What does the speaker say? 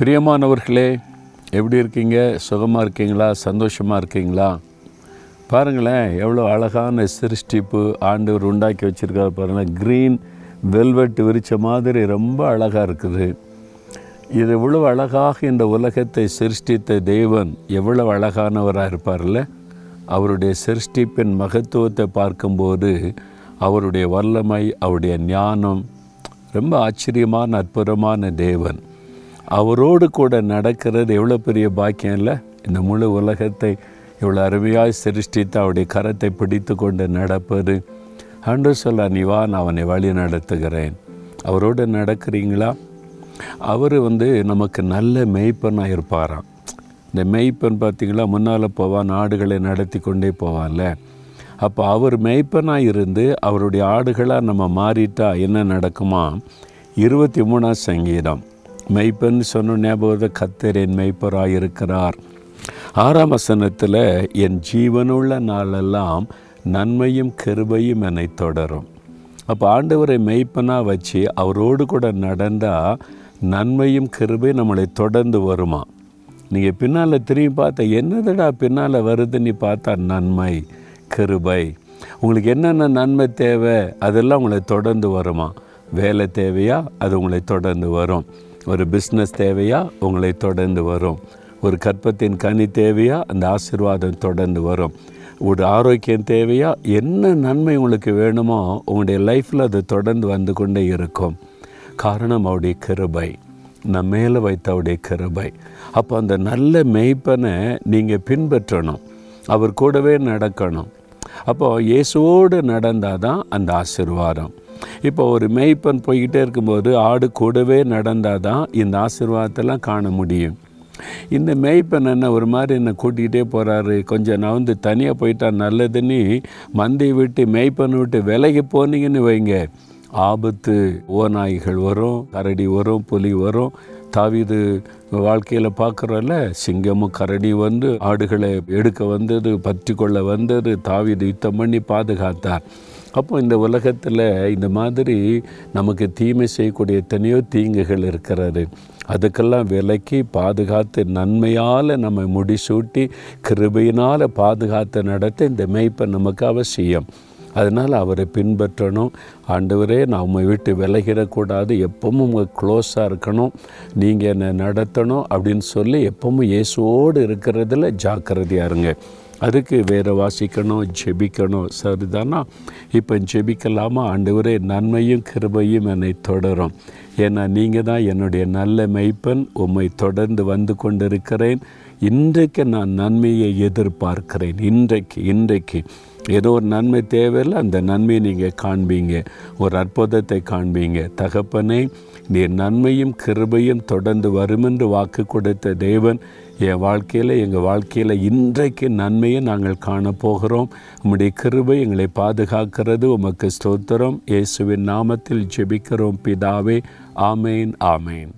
பிரியமானவர்களே எப்படி இருக்கீங்க? சுகமாக இருக்கீங்களா? சந்தோஷமாக இருக்கீங்களா? பாருங்களேன் எவ்வளோ அழகான சிருஷ்டிப்பு ஆண்டவர் உண்டாக்கி வச்சுருக்காரு பாருங்களேன் க்ரீன் வெல்வெட் விரிச்ச மாதிரி ரொம்ப அழகாக இருக்குது. இது இவ்வளோ அழகாக இந்த உலகத்தை சிருஷ்டித்த தேவன் எவ்வளவு அழகானவராக இருப்பார்ல? அவருடைய சிருஷ்டிப்பின் மகத்துவத்தை பார்க்கும்போது அவருடைய வல்லமை அவருடைய ஞானம் ரொம்ப ஆச்சரியமான அற்புதமான தேவன். அவரோடு கூட நடக்கிறது எவ்வளோ பெரிய பாக்கியம் இல்லை? இந்த முழு உலகத்தை இவ்வளோ அருமையாக சிருஷ்டித்து அவருடைய கரத்தை பிடித்து கொண்டு நடப்பது. அன்று சொல்ல நீ வா நான் அவனை வழி நடத்துகிறேன். அவரோடு நடக்கிறீங்களா? அவர் வந்து நமக்கு நல்ல மெய்ப்பனாக இருப்பாராம். இந்த மெய்ப்பன் பார்த்தீங்களா? முன்னால் போவான் ஆடுகளை நடத்தி கொண்டே போவான்ல. அப்போ அவர் மெய்ப்பனாக இருந்து அவருடைய ஆடுகளாக நம்ம மாறிட்டா என்ன நடக்குமா? இருபத்தி மூணாம் சங்கீதம். மெய்ப்பன் சொன்ன ஞாபகம் கத்தர் என் மெய்ப்பராக இருக்கிறார். ஆறாம் வசனத்தில் என் ஜீவனுள்ள நாளெல்லாம் நன்மையும் கருபையும் என்னை தொடரும். அப்போ ஆண்டவரை மெய்ப்பனாக வச்சு அவரோடு கூட நடந்தால் நன்மையும் கிருபை நம்மளை தொடர்ந்து வருமா? நீங்கள் பின்னால் திரும்பி பார்த்தா என்னதுடா பின்னால் வருதுன்னு பார்த்தா நன்மை கிருபை உங்களுக்கு என்னென்ன நன்மை தேவை அதெல்லாம் உங்களை தொடர்ந்து வருமா? வேலை தேவையா? அது உங்களை தொடர்ந்து வரும். ஒரு பிஸ்னஸ் தேவையா? உங்களை தொடர்ந்து வரும். ஒரு கற்பத்தின் கனி தேவையா? அந்த ஆசீர்வாதம் தொடர்ந்து வரும். ஒரு ஆரோக்கியம் தேவையா? என்ன நன்மை உங்களுக்கு வேணுமோ உங்களுடைய லைஃப்பில் அது தொடர்ந்து வந்து கொண்டே இருக்கும். காரணம் அவருடைய கிருபை. நம்ம மேலே வைத்த அவருடைய கிருபை. அப்போ அந்த நல்ல மெய்ப்பனை நீங்கள் பின்பற்றணும். அவர் கூடவே நடக்கணும். அப்போது இயேசுவோடு நடந்தால் தான் அந்த ஆசீர்வாதம். இப்போ ஒரு மேய்ப்பன் போய்கிட்டே இருக்கும்போது ஆடு கூடவே நடந்தால் தான் இந்த ஆசீர்வாதத்தெல்லாம் காண முடியும். இந்த மேய்ப்பன் என்ன ஒரு மாதிரி என்னை கூட்டிகிட்டே போகிறாரு கொஞ்சம் நான் வந்து தனியாக போயிட்டா நல்லதுன்னு மந்தையை விட்டு மேய்ப்பனை விட்டு விலகி போனீங்கன்னு வைங்க. ஆபத்து ஓநாய்கள் வரும் கரடி வரும் புலி வரும். தாவிது வாழ்க்கையில் பார்க்குறோம்ல சிங்கமும் கரடி வந்து ஆடுகளை எடுக்க வந்தது பற்றி கொள்ள வந்தது தாவிது யுத்தம் பண்ணி பாதுகாத்தார். அப்போ இந்த உலகத்தில் இந்த மாதிரி நமக்கு தீமை செய்யக்கூடிய எத்தனையோ தீங்குகள் இருக்கிறது. அதுக்கெல்லாம் விலக்கி பாதுகாத்து நன்மையால் நம்ம முடிசூட்டி கிருபையினால் பாதுகாத்து நடத்த இந்த மெய்ப்பை நமக்கு அவசியம். அதனால் அவரை பின்பற்றணும். ஆண்டவரே நான் உண்மை விட்டு விலகிடக்கூடாது. எப்பவும் உங்கள் க்ளோஸாக இருக்கணும். நீங்கள் என்னை நடத்தணும் அப்படின்னு சொல்லி எப்பவும் இயேசுவோடு இருக்கிறதுல ஜாக்கிரதையாக இருங்க. அதுக்கு வேறு வாசிக்கணும் ஜெபிக்கணும். சரிதானா? இப்போ ஜெபிக்கலாமா? ஆண்டவரே நன்மையும் கிருபையும் என்னை தொடரும். ஏன்னா நீங்கள் தான் என்னுடைய நல்ல மெய்ப்பன். உம்மை தொடர்ந்து வந்து கொண்டிருக்கிறேன். இன்றைக்கு நான் நன்மையை எதிர்பார்க்கிறேன். இன்றைக்கு இன்றைக்கு. ஏதோ ஒரு நன்மை தேவையில்ல அந்த நன்மையை நீங்கள் காண்பீங்க. ஒரு அற்புதத்தை காண்பீங்க. தகப்பனே நீ நன்மையும் கிருபையும் தொடர்ந்து வருமென்று வாக்கு கொடுத்த தேவன் என் வாழ்க்கையில் எங்கள் வாழ்க்கையில் இன்றைக்கு நன்மையை நாங்கள் காணப்போகிறோம். உம்முடைய கிருபை எங்களை பாதுகாக்கிறது. உமக்கு ஸ்தோத்திரம். இயேசுவின் நாமத்தில் ஜெபிக்கிறோம். பிதாவே ஆமேன் ஆமேன்.